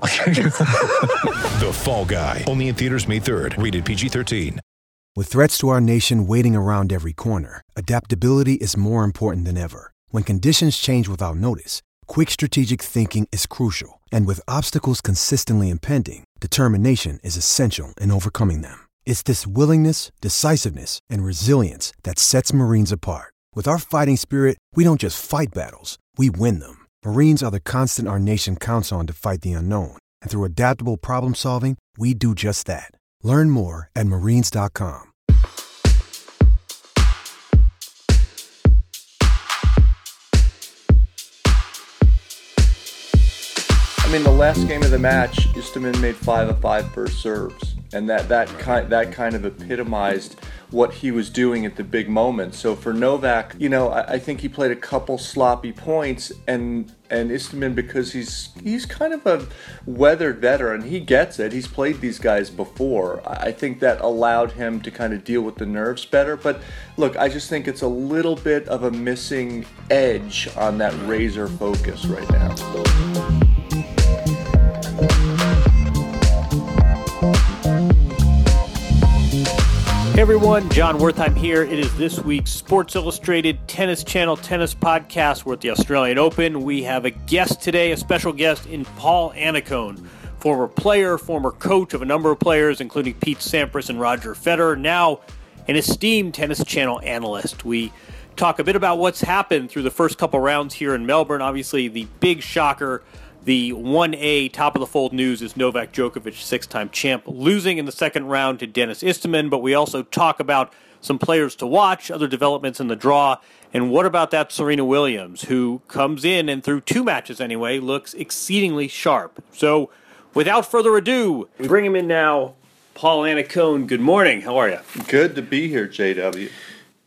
The Fall Guy. Only in theaters May 3rd. Rated PG-13. With threats to our nation waiting around every corner, adaptability is more important than ever. When conditions change without notice, quick strategic thinking is crucial. And with obstacles consistently impending, determination is essential in overcoming them. It's this willingness, decisiveness, and resilience that sets Marines apart. With our fighting spirit, we don't just fight battles, we win them. Marines are the constant our nation counts on to fight the unknown. And through adaptable problem solving, we do just that. Learn more at marines.com. I mean, the last game of the match, Istomin made five of five first serves, and that that kind that kind of epitomized what he was doing at the big moment. So for Novak, you know, I, I think he played a couple sloppy points, and and Istomin because he's he's kind of a weathered veteran, he gets it. He's played these guys before. I I think that allowed him to kind of deal with the nerves better. But look, I just think it's a little bit of a missing edge on that razor focus right now. Everyone, Jon Wertheim here. It is this week's Sports Illustrated Tennis Channel Tennis Podcast. We're at the Australian Open. We have a guest today, a special guest in Paul Annacone, former player, former coach of a number of players, including Pete Sampras and Roger Federer, now an esteemed Tennis Channel analyst. We talk a bit about what's happened through the first couple rounds here in Melbourne. Obviously, the big shocker the 1A top of the fold news is Novak Djokovic, six time champ, losing in the second round to Denis Istomin. But we also talk about some players to watch, other developments in the draw. And what about that Serena Williams, who comes in and through two matches anyway, looks exceedingly sharp? So without further ado, we bring him in now. Paul Annacone, good morning. How are you? Good to be here, JW.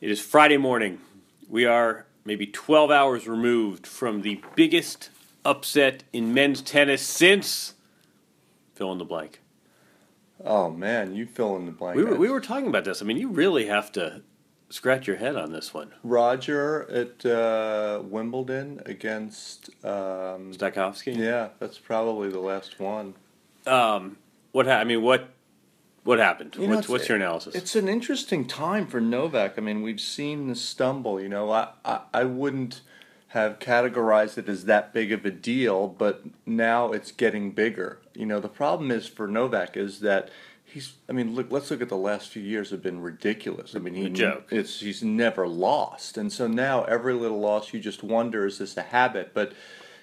It is Friday morning. We are maybe 12 hours removed from the biggest upset in men's tennis since fill in the blank. Oh man, you fill in the blank. We were, we were talking about this. I mean, you really have to scratch your head on this one. Roger at uh, Wimbledon against. Um, Stakhovsky. yeah, that's probably the last one. Um, what ha- I mean, what what happened? You know, what's, what's your analysis? It's an interesting time for Novak. I mean, we've seen the stumble. You know, I, I, I wouldn't have categorized it as that big of a deal, but now it's getting bigger. You know, the problem is for Novak is that he's. I mean, look. Let's look at the last few years have been ridiculous. I mean, he, joke. It's he's never lost, and so now every little loss, you just wonder is this a habit? But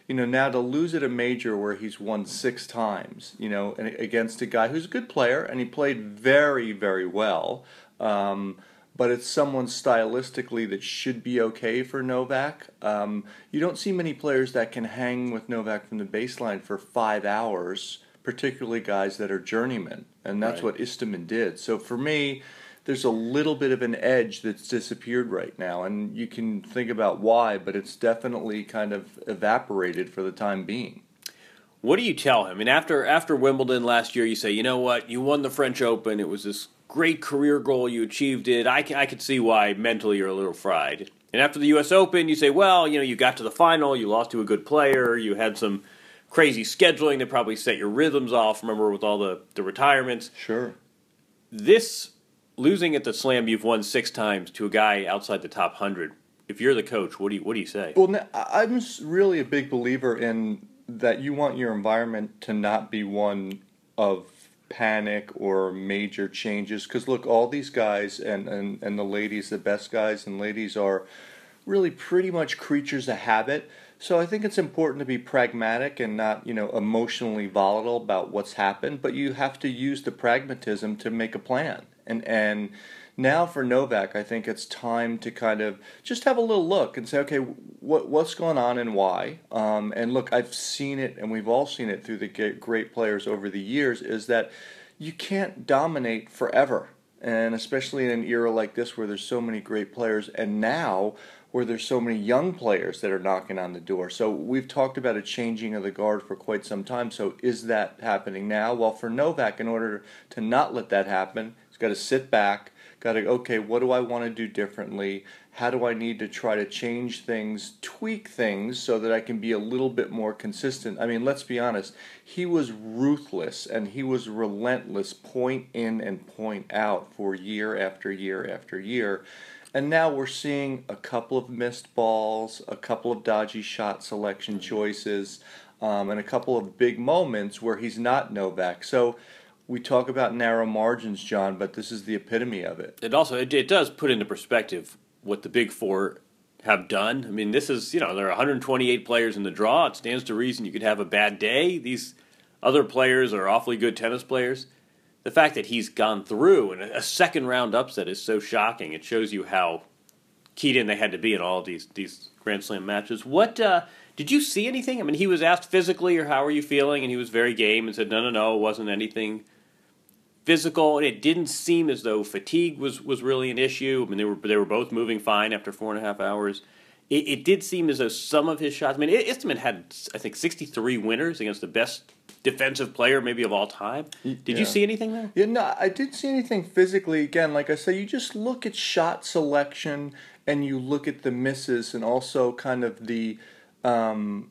you know, now to lose at a major where he's won six times, you know, and against a guy who's a good player and he played very, very well. Um, but it's someone stylistically that should be okay for Novak. Um, you don't see many players that can hang with Novak from the baseline for five hours, particularly guys that are journeymen, and that's Right. what Istomin did. So for me, there's a little bit of an edge that's disappeared right now, and you can think about why, but it's definitely kind of evaporated for the time being. What do you tell him? I mean, after after Wimbledon last year, you say, you know what, you won the French Open. It was this great career goal. You achieved it. I I could see why mentally you're a little fried. And after the U.S. Open, you say, well, you know, you got to the final. You lost to a good player. You had some crazy scheduling that probably set your rhythms off. Remember with all the the retirements. Sure. This losing at the Slam, you've won six times to a guy outside the top hundred. If you're the coach, what do you what do you say? Well, I'm really a big believer in that you want your environment to not be one of panic or major changes because look, all these guys and, and, and the ladies, the best guys and ladies are really pretty much creatures of habit. So I think it's important to be pragmatic and not, you know, emotionally volatile about what's happened, but you have to use the pragmatism to make a plan. And and now for Novak, I think it's time to kind of just have a little look and say, okay, what what's going on and why? Um, and look, I've seen it, and we've all seen it through the great players over the years. Is that you can't dominate forever, and especially in an era like this where there's so many great players, and now where there's so many young players that are knocking on the door. So we've talked about a changing of the guard for quite some time. So is that happening now? Well, for Novak, in order to not let that happen, he's got to sit back, got to, okay, what do I want to do differently? How do I need to try to change things, tweak things so that I can be a little bit more consistent? I mean, let's be honest, he was ruthless and he was relentless, point in and point out for year after year after year. And now we're seeing a couple of missed balls, a couple of dodgy shot selection choices, um, and a couple of big moments where he's not Novak. So we talk about narrow margins, John, but this is the epitome of it. It also it, it does put into perspective what the big four have done. I mean, this is you know there are 128 players in the draw. It stands to reason you could have a bad day. These other players are awfully good tennis players the fact that he's gone through and a second round upset is so shocking. It shows you how keyed in they had to be in all these these Grand Slam matches. What uh, did you see anything? I mean, he was asked physically or how are you feeling, and he was very game and said, no, no, no, it wasn't anything physical. and It didn't seem as though fatigue was was really an issue. I mean, they were they were both moving fine after four and a half hours. It, it did seem as though some of his shots. I mean, Istomin had I think sixty three winners against the best defensive player maybe of all time. Did yeah. you see anything there? Yeah, no, I didn't see anything physically. Again, like I say, you just look at shot selection and you look at the misses and also kind of the um,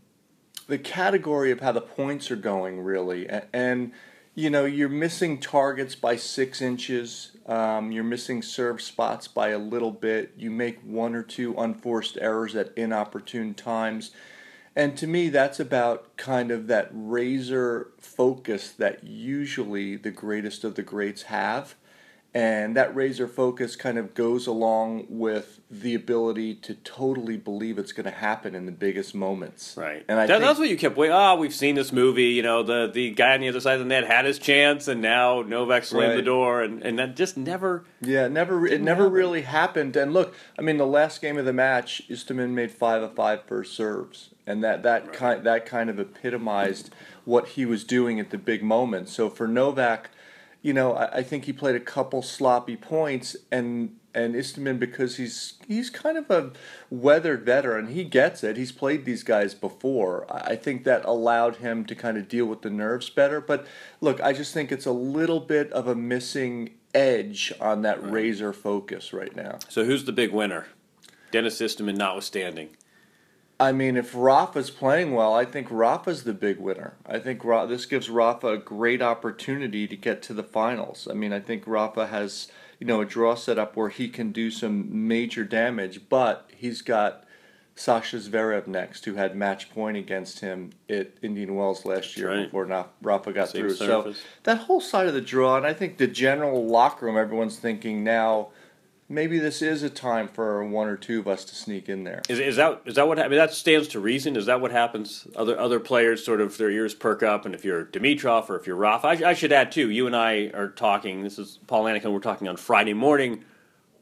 the category of how the points are going really and, and you know you're missing targets by six inches um, you're missing serve spots by a little bit you make one or two unforced errors at inopportune times and to me, that's about kind of that razor focus that usually the greatest of the greats have. And that razor focus kind of goes along with the ability to totally believe it's going to happen in the biggest moments. Right. And I that, think, that's what you kept waiting. Oh, ah, we've seen this movie. You know, the the guy on the other side of the net had his chance, and now Novak slammed right. the door, and, and that just never. Yeah, never. It never happen. really happened. And look, I mean, the last game of the match, Istomin made five of five first serves and that that right. kind that kind of epitomized what he was doing at the big moment. So for Novak, you know, I, I think he played a couple sloppy points, and and Istomin because he's he's kind of a weathered veteran. He gets it. He's played these guys before. I think that allowed him to kind of deal with the nerves better. But look, I just think it's a little bit of a missing edge on that right. razor focus right now. So who's the big winner? Denis Istomin notwithstanding. I mean, if Rafa's playing well, I think Rafa's the big winner. I think Ra- this gives Rafa a great opportunity to get to the finals. I mean, I think Rafa has you know a draw set up where he can do some major damage, but he's got Sasha Zverev next, who had match point against him at Indian Wells last year right. before Rafa got Same through. Surface. So that whole side of the draw, and I think the general locker room, everyone's thinking now maybe this is a time for one or two of us to sneak in there. Is, is that is that what I mean? That stands to reason. Is that what happens? Other other players sort of their ears perk up, and if you're Dimitrov or if you're Rafa, I, I should add too. You and I are talking. This is Paul Annacone. We're talking on Friday morning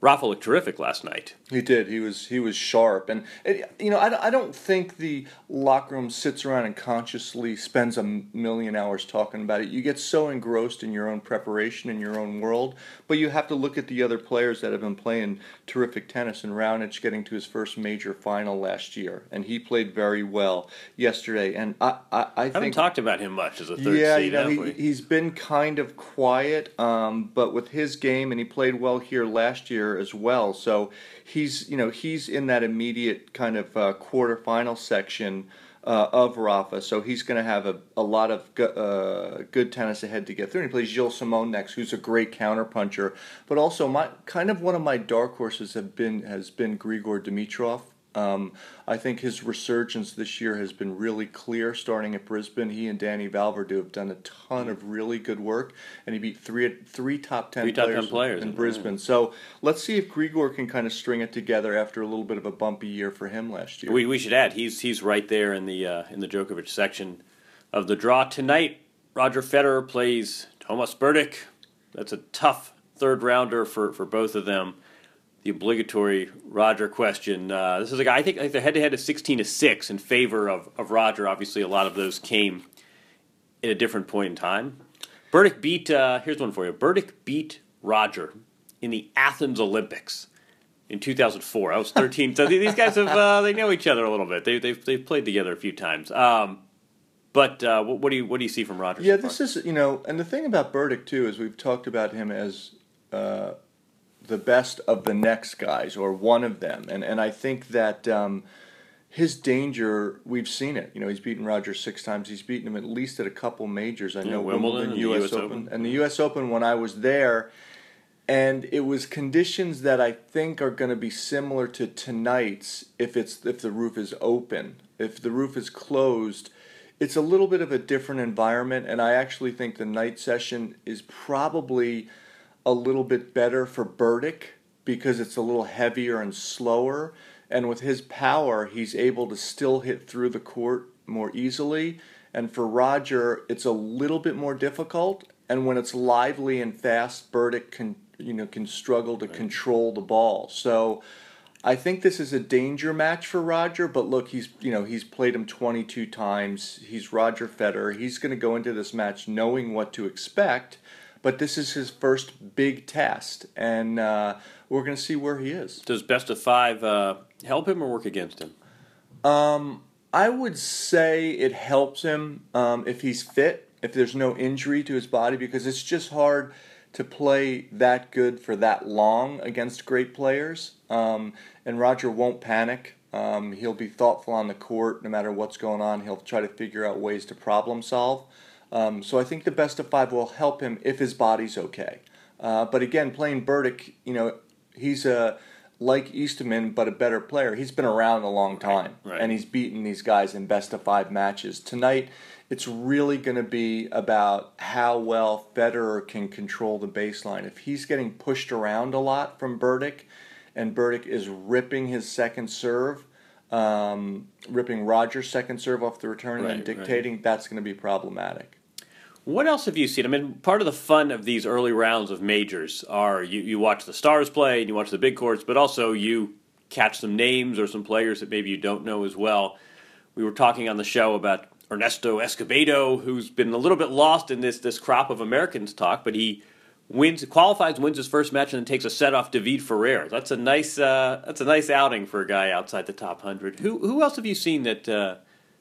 Rafa looked terrific last night. He did. He was he was sharp, and it, you know I, I don't think the locker room sits around and consciously spends a million hours talking about it. You get so engrossed in your own preparation in your own world, but you have to look at the other players that have been playing terrific tennis. And Raonic getting to his first major final last year, and he played very well yesterday. And I I, I, I haven't talked about him much as a third yeah, seed, you know he, he's been kind of quiet, um, but with his game, and he played well here last year as well. So he's you know he's in that immediate kind of uh, quarterfinal section. Uh, of Rafa, so he's going to have a, a lot of go, uh, good tennis ahead to get through. And he plays Gilles Simon next, who's a great counterpuncher. But also, my kind of one of my dark horses have been has been Grigor Dimitrov Um, I think his resurgence this year has been really clear. Starting at Brisbane, he and Dani Vallverdu have done a ton of really good work, and he beat three three top ten Three top 10 players, players, in yeah. Brisbane. So let's see if Grigor can kind of string it together after a little bit of a bumpy year for him last year. We, we should add he's he's right there in the uh, in the Djokovic section of the draw tonight. Roger Federer plays Tomas Berdych. That's a tough third rounder for, for both of them. The obligatory Roger question. Uh, this is a guy I think, I think the head to head is sixteen to six in favor of, of Roger. Obviously, a lot of those came at a different point in time. Berdych beat. Uh, here's one for you. Berdych beat Roger in the Athens Olympics in 2004. I was 13. so these guys have uh, they know each other a little bit. They they've they've played together a few times. Um, but uh, what, what do you what do you see from Roger? Yeah, so this is you know, and the thing about Berdych too is we've talked about him as uh, the best of the next guys or one of them, and and I think that um, his danger we've seen it. You know, he's beaten Roger six times. He's beaten him at least at a couple majors. I know Wimbledon and the U.S. US Open, Open. and the U.S. Open when I was there. And it was conditions that I think are going to be similar to tonight's if it's if the roof is open. If the roof is closed, it's a little bit of a different environment and I actually think the night session is probably a little bit better for Berdych because it's a little heavier and slower. And with his power he's able to still hit through the court more easily. And for Roger it's a little bit more difficult. And when it's lively and fast Berdych can you know can struggle to control the ball. So I think this is a danger match for Roger, but look, he's you know he's played him 22 times. He's Roger Federer. He's going to go into this match knowing what to expect, but this is his first big test, and uh, we're going to see where he is. Does best of five uh, help him or work against him? I would say it helps him um, if he's fit, if there's no injury to his body, because it's just hard to play that good for that long against great players. Um, and Roger won't panic. Um, he'll be thoughtful on the court no matter what's going on. He'll try to figure out ways to problem solve. Um, so I think the best of five will help him if his body's okay. Uh, but again, playing Berdych, you know, he's a like Istomin, but a better player. He's been around a long time, right. and he's beaten these guys in best of five matches. Tonight, it's really going to be about how well Federer can control the baseline. If he's getting pushed around a lot from Berdych, and Berdych is ripping his second serve, um, ripping Roger's second serve off the return Right, and right. dictating, that's going to be problematic. What else have you seen? I mean, part of the fun of these early rounds of majors are you, you watch the stars play and you watch the big courts, but also you catch some names or some players that maybe you don't know as well. We were talking on the show about Ernesto Escobedo, who's been a little bit lost in this this crop of Americans talk, but he wins, qualifies, wins his first match, and then takes a set off David Ferrer. That's a nice uh, that's a nice outing for a guy outside the top hundred. Who who else have you seen that uh,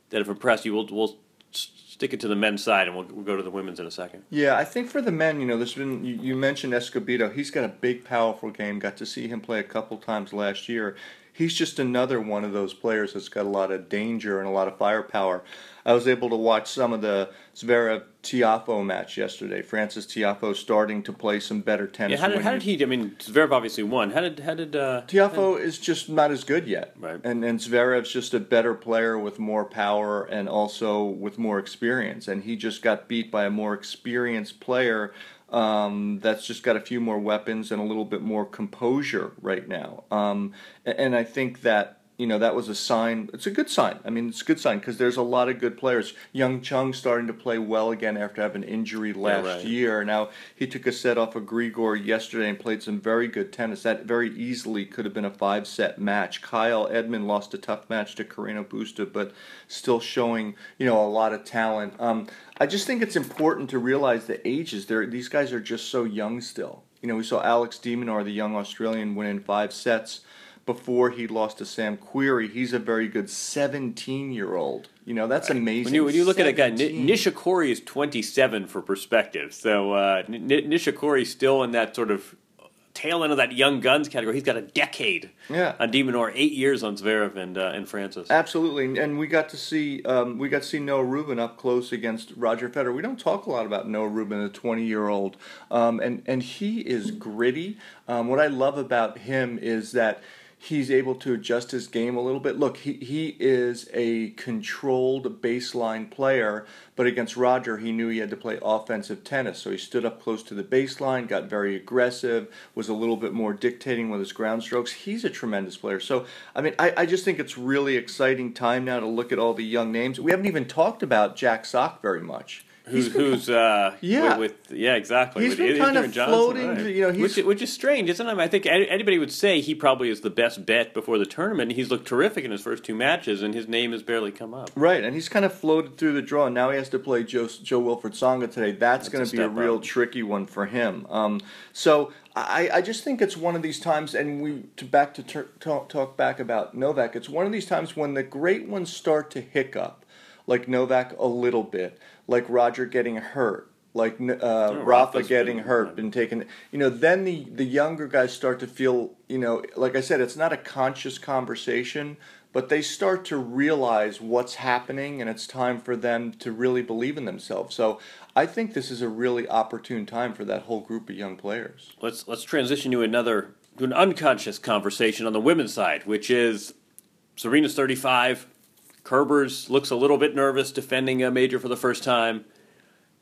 that have impressed you? We'll we'll stick it to the men's side, and we'll, we'll go to the women's in a second. Yeah, I think for the men, you know, there's been you, you mentioned Escobedo. He's got a big, powerful game. Got to see him play a couple times last year. He's just another one of those players that's got a lot of danger and a lot of firepower. I was able to watch some of the Zverev Tiafoe match yesterday. Frances Tiafoe starting to play some better Yeah, tennis. how did, how did he? I mean, Zverev obviously won. How did how did uh, Tiafoe is just not as good yet. Right. And and Zverev's just a better player with more power and also with more experience. And he just got beat by a more experienced player um, that's just got a few more weapons and a little bit more composure right now. Um, and I think that you know that was a sign. It's a good sign. I mean, it's a good sign because there's a lot of good players. Young Chung starting to play well again after having an injury last right. year. Now he took a set off of Grigor yesterday and played some very good tennis. That very easily could have been a five set match. Kyle Edmund lost a tough match to Carreño Busta, but still showing you know a lot of talent. Um, I just think it's important to realize the ages. There, these guys are just so young still. You know, we saw Alex de Minaur, the young Australian, win in five sets before he lost to Sam Querrey. He's a very good 17 year old. You know, that's amazing. When you when you look at a guy, Ni- 17. Nishikori is 27 for perspective. So uh, N- N- Nishikori's still in that sort of tail end of that young guns category. He's got a decade Yeah. on de Minaur, eight years on Zverev and uh, and Frances. Absolutely, and we got to see um, we got to see Noah Rubin up close against Roger Federer. We don't talk a lot about Noah Rubin, the twenty year old, um, and and he is gritty. Um, what I love about him is that he's able to adjust his game a little bit. Look, he, he is a controlled baseline player, but against Roger, he knew he had to play offensive tennis. So he stood up close to the baseline, got very aggressive, was a little bit more dictating with his ground strokes. He's a tremendous player. So, I mean, I, I just think it's really exciting time now to look at all the young names. We haven't even talked about Jack Sock very much. Who's who's uh Yeah. with, with yeah exactly He's with been kind of Johnson, floating, right. you know, he's- which which is strange, isn't it? I, think anybody would say he probably is the best bet before the tournament. He's looked terrific in his first two matches, and his name has barely come up. Right, and he's kind of floated through the draw. Now he has to play Joe, Joe Wilfried Tsonga today. That's, going to be a real up. tricky one for him. Um, so I, I just think it's one of these times, and we to back to tur talk, talk back about Novak. It's one of these times when the great ones start to hiccup, like Novak a little bit, like Roger getting hurt. Like uh, Rafa Rafa's getting been- hurt, been taken. You know, then the the younger guys start to feel. You know, like I said, it's not a conscious conversation, but they start to realize what's happening, and it's time for them to really believe in themselves. So I think this is a really opportune time for that whole group of young players. Let's let's transition to another to an unconscious conversation on the women's side, which is Serena's 35, Kerber's looks a little bit nervous defending a major for the first time.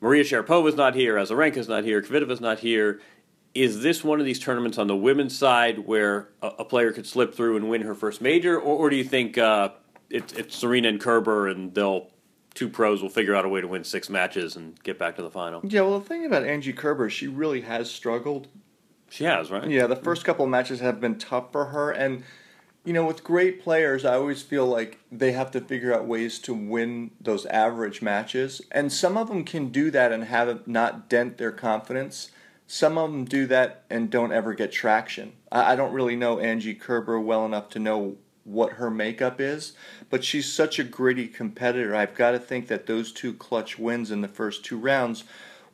Maria Sharapova's not here, Azarenka's not here, Kvitova's not here. Is this one of these tournaments on the women's side where a, a player could slip through and win her first major, or, or do you think uh, it, it's Serena and Kerber and they'll two pros will figure out a way to win six matches and get back to the final? Yeah, well, the thing about Angie Kerber, she really has struggled She has, right? Yeah, the first couple of matches have been tough for her, and you know, with great players, I always feel like they have to figure out ways to win those average matches, and some of them can do that and have it not dent their confidence. Some of them do that and don't ever get traction. I, I don't really know Angie Kerber well enough to know what her makeup is, but she's such a gritty competitor. I've got to think that those two clutch wins in the first two rounds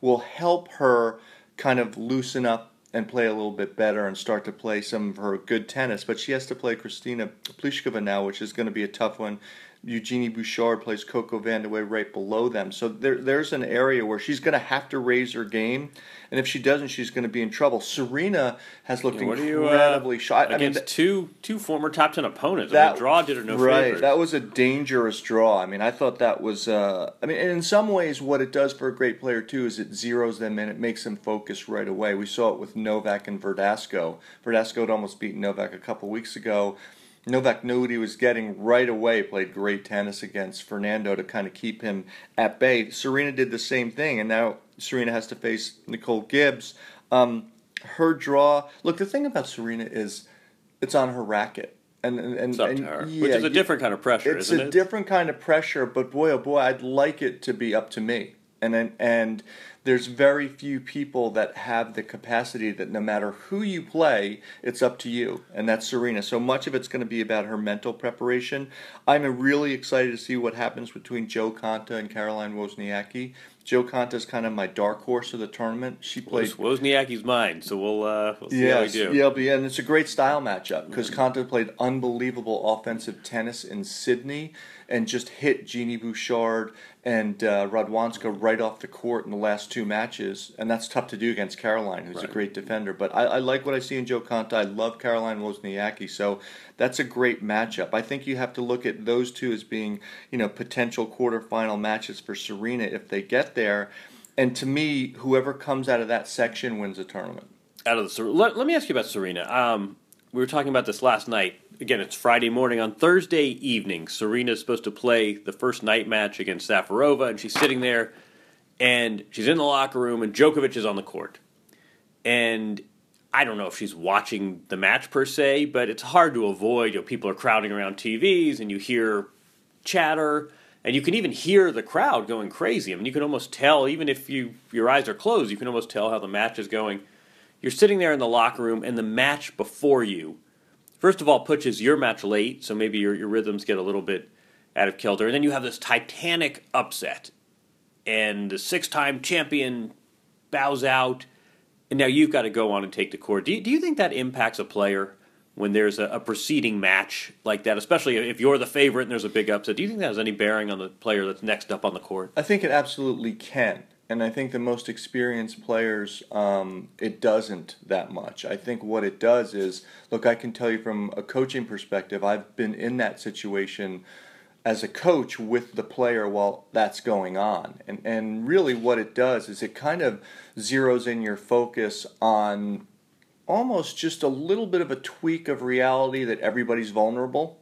will help her kind of loosen up and play a little bit better and start to play some of her good tennis. But she has to play Kristyna Pliskova now, which is going to be a tough one. Eugenie Bouchard plays Coco Vandeweghe right below them. So there, there's an area where she's going to have to raise her game. And if she doesn't, she's going to be in trouble. Serena has looked are you incredibly uh, shy. I mean, against th- two two former top ten opponents? I that mean, draw did her no right. favors. That was a dangerous draw. I mean, I thought that was. Uh, I mean, and in some ways, what it does for a great player too is it zeroes them in. It makes them focus right away. We saw it with Novak and Verdasco. Verdasco had almost beaten Novak a couple weeks ago. Novak knew what he was getting right away. Played great tennis against Fernando to kind of keep him at bay. Serena did the same thing, and now Serena has to face Nicole Gibbs. Um, her draw. Look, the thing about Serena is it's on her racket. And, and, and, It's up and- to her, yeah, which is a different kind of pressure, it's a it? different kind of pressure, but boy, oh boy, I'd like it to be up to me. And and, and there's very few people that have the capacity that no matter who you play, it's up to you, and that's Serena. So much of it's going to be about her mental preparation. I'm really excited to see what happens between Jo Konta and Caroline Wozniacki. Jo Konta is kind of my dark horse of the tournament. She played Wozniacki's mine, so we'll uh, we'll see how we do. yeah, it'll and it's a great style matchup because Konta played unbelievable offensive tennis in Sydney and just hit Genie Bouchard and uh, Radwanska right off the court in the last two matches, and that's tough to do against Caroline, who's a great defender. But I, I like what I see in Jo Konta. I love Caroline Wozniacki, so that's a great matchup. I think you have to look at those two as being, you know, potential quarterfinal matches for Serena if they get there. And to me, whoever comes out of that section wins the tournament. Out of the let, let me ask you about Serena. Um, we were talking about this last night. Again, it's Friday morning. On Thursday evening, Serena is supposed to play the first night match against Safarova, and she's sitting there, and she's in the locker room, and Djokovic is on the court. And I don't know if she's watching the match per se, but it's hard to avoid. You know, people are crowding around TVs, and you hear chatter, and you can even hear the crowd going crazy. I mean, you can almost tell, even if you your eyes are closed, you can almost tell how the match is going. You're sitting there in the locker room, and the match before you, first of all, pushes your match late, so maybe your, your rhythms get a little bit out of kilter. And then you have this titanic upset, and the six time champion bows out, and now you've got to go on and take the court. Do you, do you think that impacts a player when there's a, a preceding match like that, especially if you're the favorite and there's a big upset? Do you think that has any bearing on the player that's next up on the court? I think it absolutely can. And I think the most experienced players, um, it doesn't that much. I think what it does is, look, I can tell you from a coaching perspective, I've been in that situation as a coach with the player while that's going on. And, and really what it does is it kind of zeroes in your focus on almost just a little bit of a tweak of reality that everybody's vulnerable.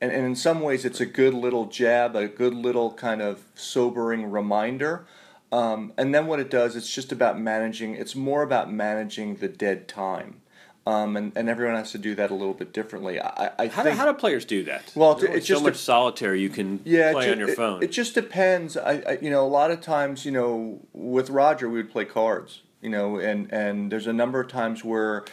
And, and in some ways, it's a good little jab, a good little kind of sobering reminder. Um, and then what it does, it's just about managing, it's more about managing the dead time. Um, and, and everyone has to do that a little bit differently. I, I How, think, do, how do players do that? Well, it- only it's so much a- solitaire you can yeah, play it, on your ju- phone. It, it just depends. I, I, you know, a lot of times, you know, with Roger, we would play cards. You know, and and there's a number of times where,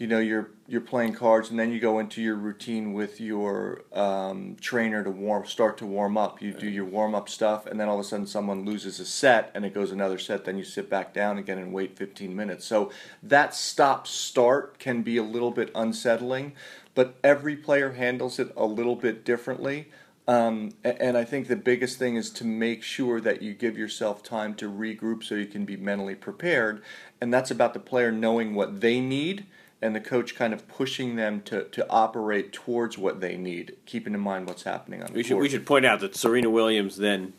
you know, you're you're playing cards, and then you go into your routine with your um, trainer to warm, start to warm up. You do your warm up stuff, and then all of a sudden, someone loses a set, and it goes another set. Then you sit back down again and wait 15 minutes. So that stop start can be a little bit unsettling, but every player handles it a little bit differently. Um, and I think the biggest thing is to make sure that you give yourself time to regroup so you can be mentally prepared. And that's about the player knowing what they need and the coach kind of pushing them to, to operate towards what they need, keeping in mind what's happening on the should court. we should point out that Serena Williams then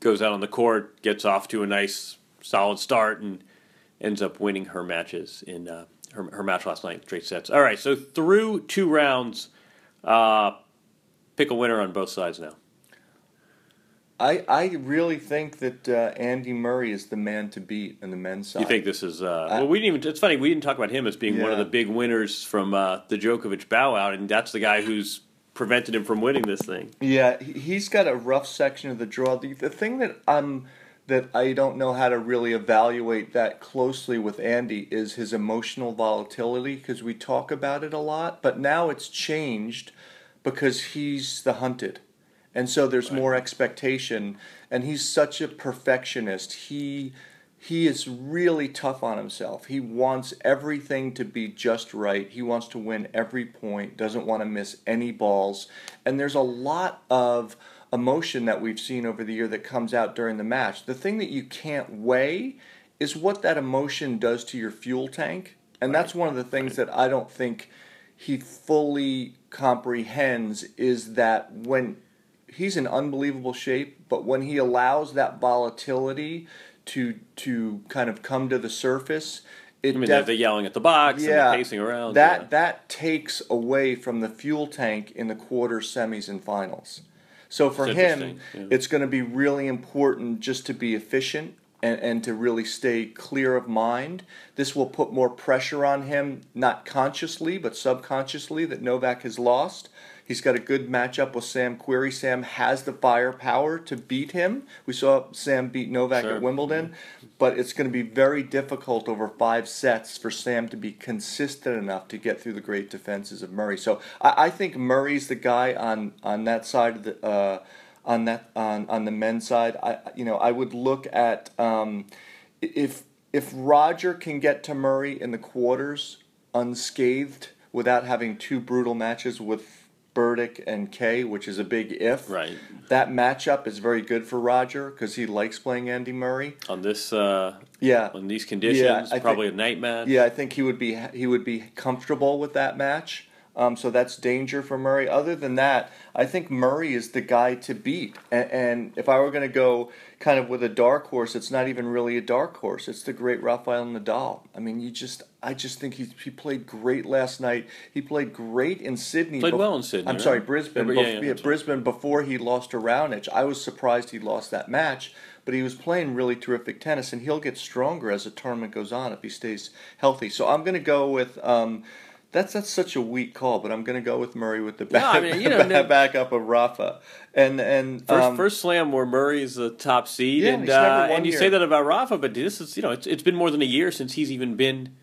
goes out on the court, gets off to a nice solid start, and ends up winning her matches in uh, her her match last night, straight sets. All right, so through two rounds, uh, pick a winner on both sides now. I, I really think that uh, Andy Murray is the man to beat in the men's side. You think this is? Uh, well, we didn't even. It's funny we didn't talk about him as being one of the big winners from uh, the Djokovic bow out, and that's the guy who's prevented him from winning this thing. Yeah, he- he's got a rough section of the draw. The, the thing that I'm that I don't know how to really evaluate that closely with Andy is his emotional volatility because we talk about it a lot, but now it's changed because he's the hunted. And so there's more expectation and he's such a perfectionist. He he is really tough on himself. He wants everything to be just right. He wants to win every point, doesn't want to miss any balls. And there's a lot of emotion that we've seen over the year that comes out during the match. The thing that you can't weigh is what that emotion does to your fuel tank. And that's one of the things that I don't think he fully comprehends is that when he's in unbelievable shape, but when he allows that volatility to to kind of come to the surface, it I mean, def- they're, yelling at the box yeah, and pacing around. That yeah. that takes away from the fuel tank in the quarters, semis, and finals. So for It's him, yeah. it's going to be really important just to be efficient and, and to really stay clear of mind. This will put more pressure on him, not consciously but subconsciously, that Novak has lost. He's got a good matchup with Sam Querrey. Sam has the firepower to beat him. We saw Sam beat Novak Sure. at Wimbledon, but it's going to be very difficult over five sets for Sam to be consistent enough to get through the great defenses of Murray. So I, I think Murray's the guy on on that side of the. Uh, on that on, on the men's side, I you know I would look at um, if if Roger can get to Murray in the quarters unscathed without having two brutal matches with Berdych and Kei, which is a big if. Right. That matchup is very good for Roger because he likes playing Andy Murray. on this uh, Yeah. on these conditions, Yeah, I probably think- a night match. Yeah, I think he would be he would be comfortable with that match. Um, so that's danger for Murray. Other than that, I think Murray is the guy to beat. And, and if I were going to go kind of with a dark horse, it's not even really a dark horse. It's the great Rafael Nadal. I mean, you just I just think he he played great last night. He played great in Sydney. Played bef- well in Sydney, I'm right? sorry, Brisbane. Yeah, bef- yeah, yeah. Brisbane before he lost to Raonic. I was surprised he lost that match, but he was playing really terrific tennis, and he'll get stronger as the tournament goes on if he stays healthy. So I'm going to go with. Um, that's that's such a weak call, but I'm going to go with Murray with the back, I mean, you know, no- backup of Rafa, and and First, um, first slam where Murray's the top seed, Yeah, and he's never uh, and you here. say that about Rafa, but this is you know it's, it's been more than a year since he's even been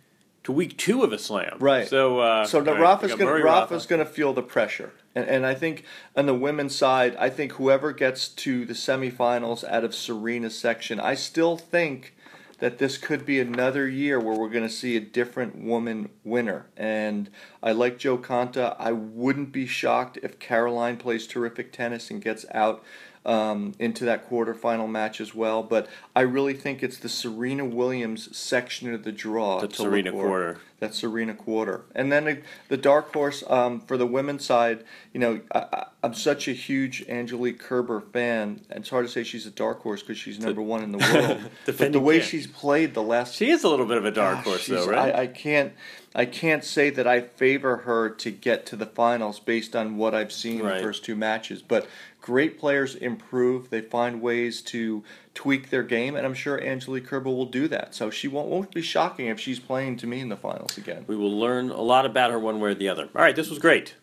to week two of a slam. Right. So uh, So the right, Rafa's gonna Rafa's Rafa. gonna feel the pressure, and, and I think on the women's side, I think whoever gets to the semifinals out of Serena's section, I still think that this could be another year where we're gonna see a different woman winner. And I like Jo Konta. I wouldn't be shocked if Caroline plays terrific tennis and gets out um, into that quarterfinal match as well. But I really think it's the Serena Williams section of the draw. The to Serena quarter. That Serena quarter, and then the dark horse um, for the women's side. You know, I, I'm such a huge Angelique Kerber fan. and It's hard to say she's a dark horse because she's number one in the world. but the way she's played the last She is a little bit of a dark Gosh, horse, though, right? I, I can't, I can't say that I favor her to get to the finals based on what I've seen in Right. the first two matches. But great players improve; they find ways to tweak their game, and I'm sure Angelique Kerber will do that. So she won't won't be shocking if she's playing to me in the finals again. we will learn a lot about her one way or the other. All right, this was great.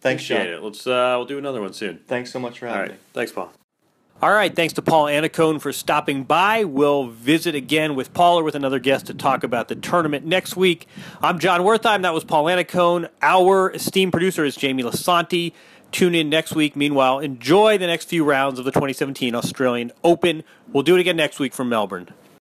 Thanks, Appreciate Sean. it. Let's uh, we'll do another one soon. Thanks so much for having right, me. thanks, Paul. All right, thanks to Paul Annacone for stopping by. We'll visit again with Paul or with another guest to talk about the tournament next week. I'm Jon Wertheim. That was Paul Annacone. Our esteemed producer is Jamie Lasanti. Tune in next week. Meanwhile, enjoy the next few rounds of the 2017 Australian Open. We'll do it again next week from Melbourne.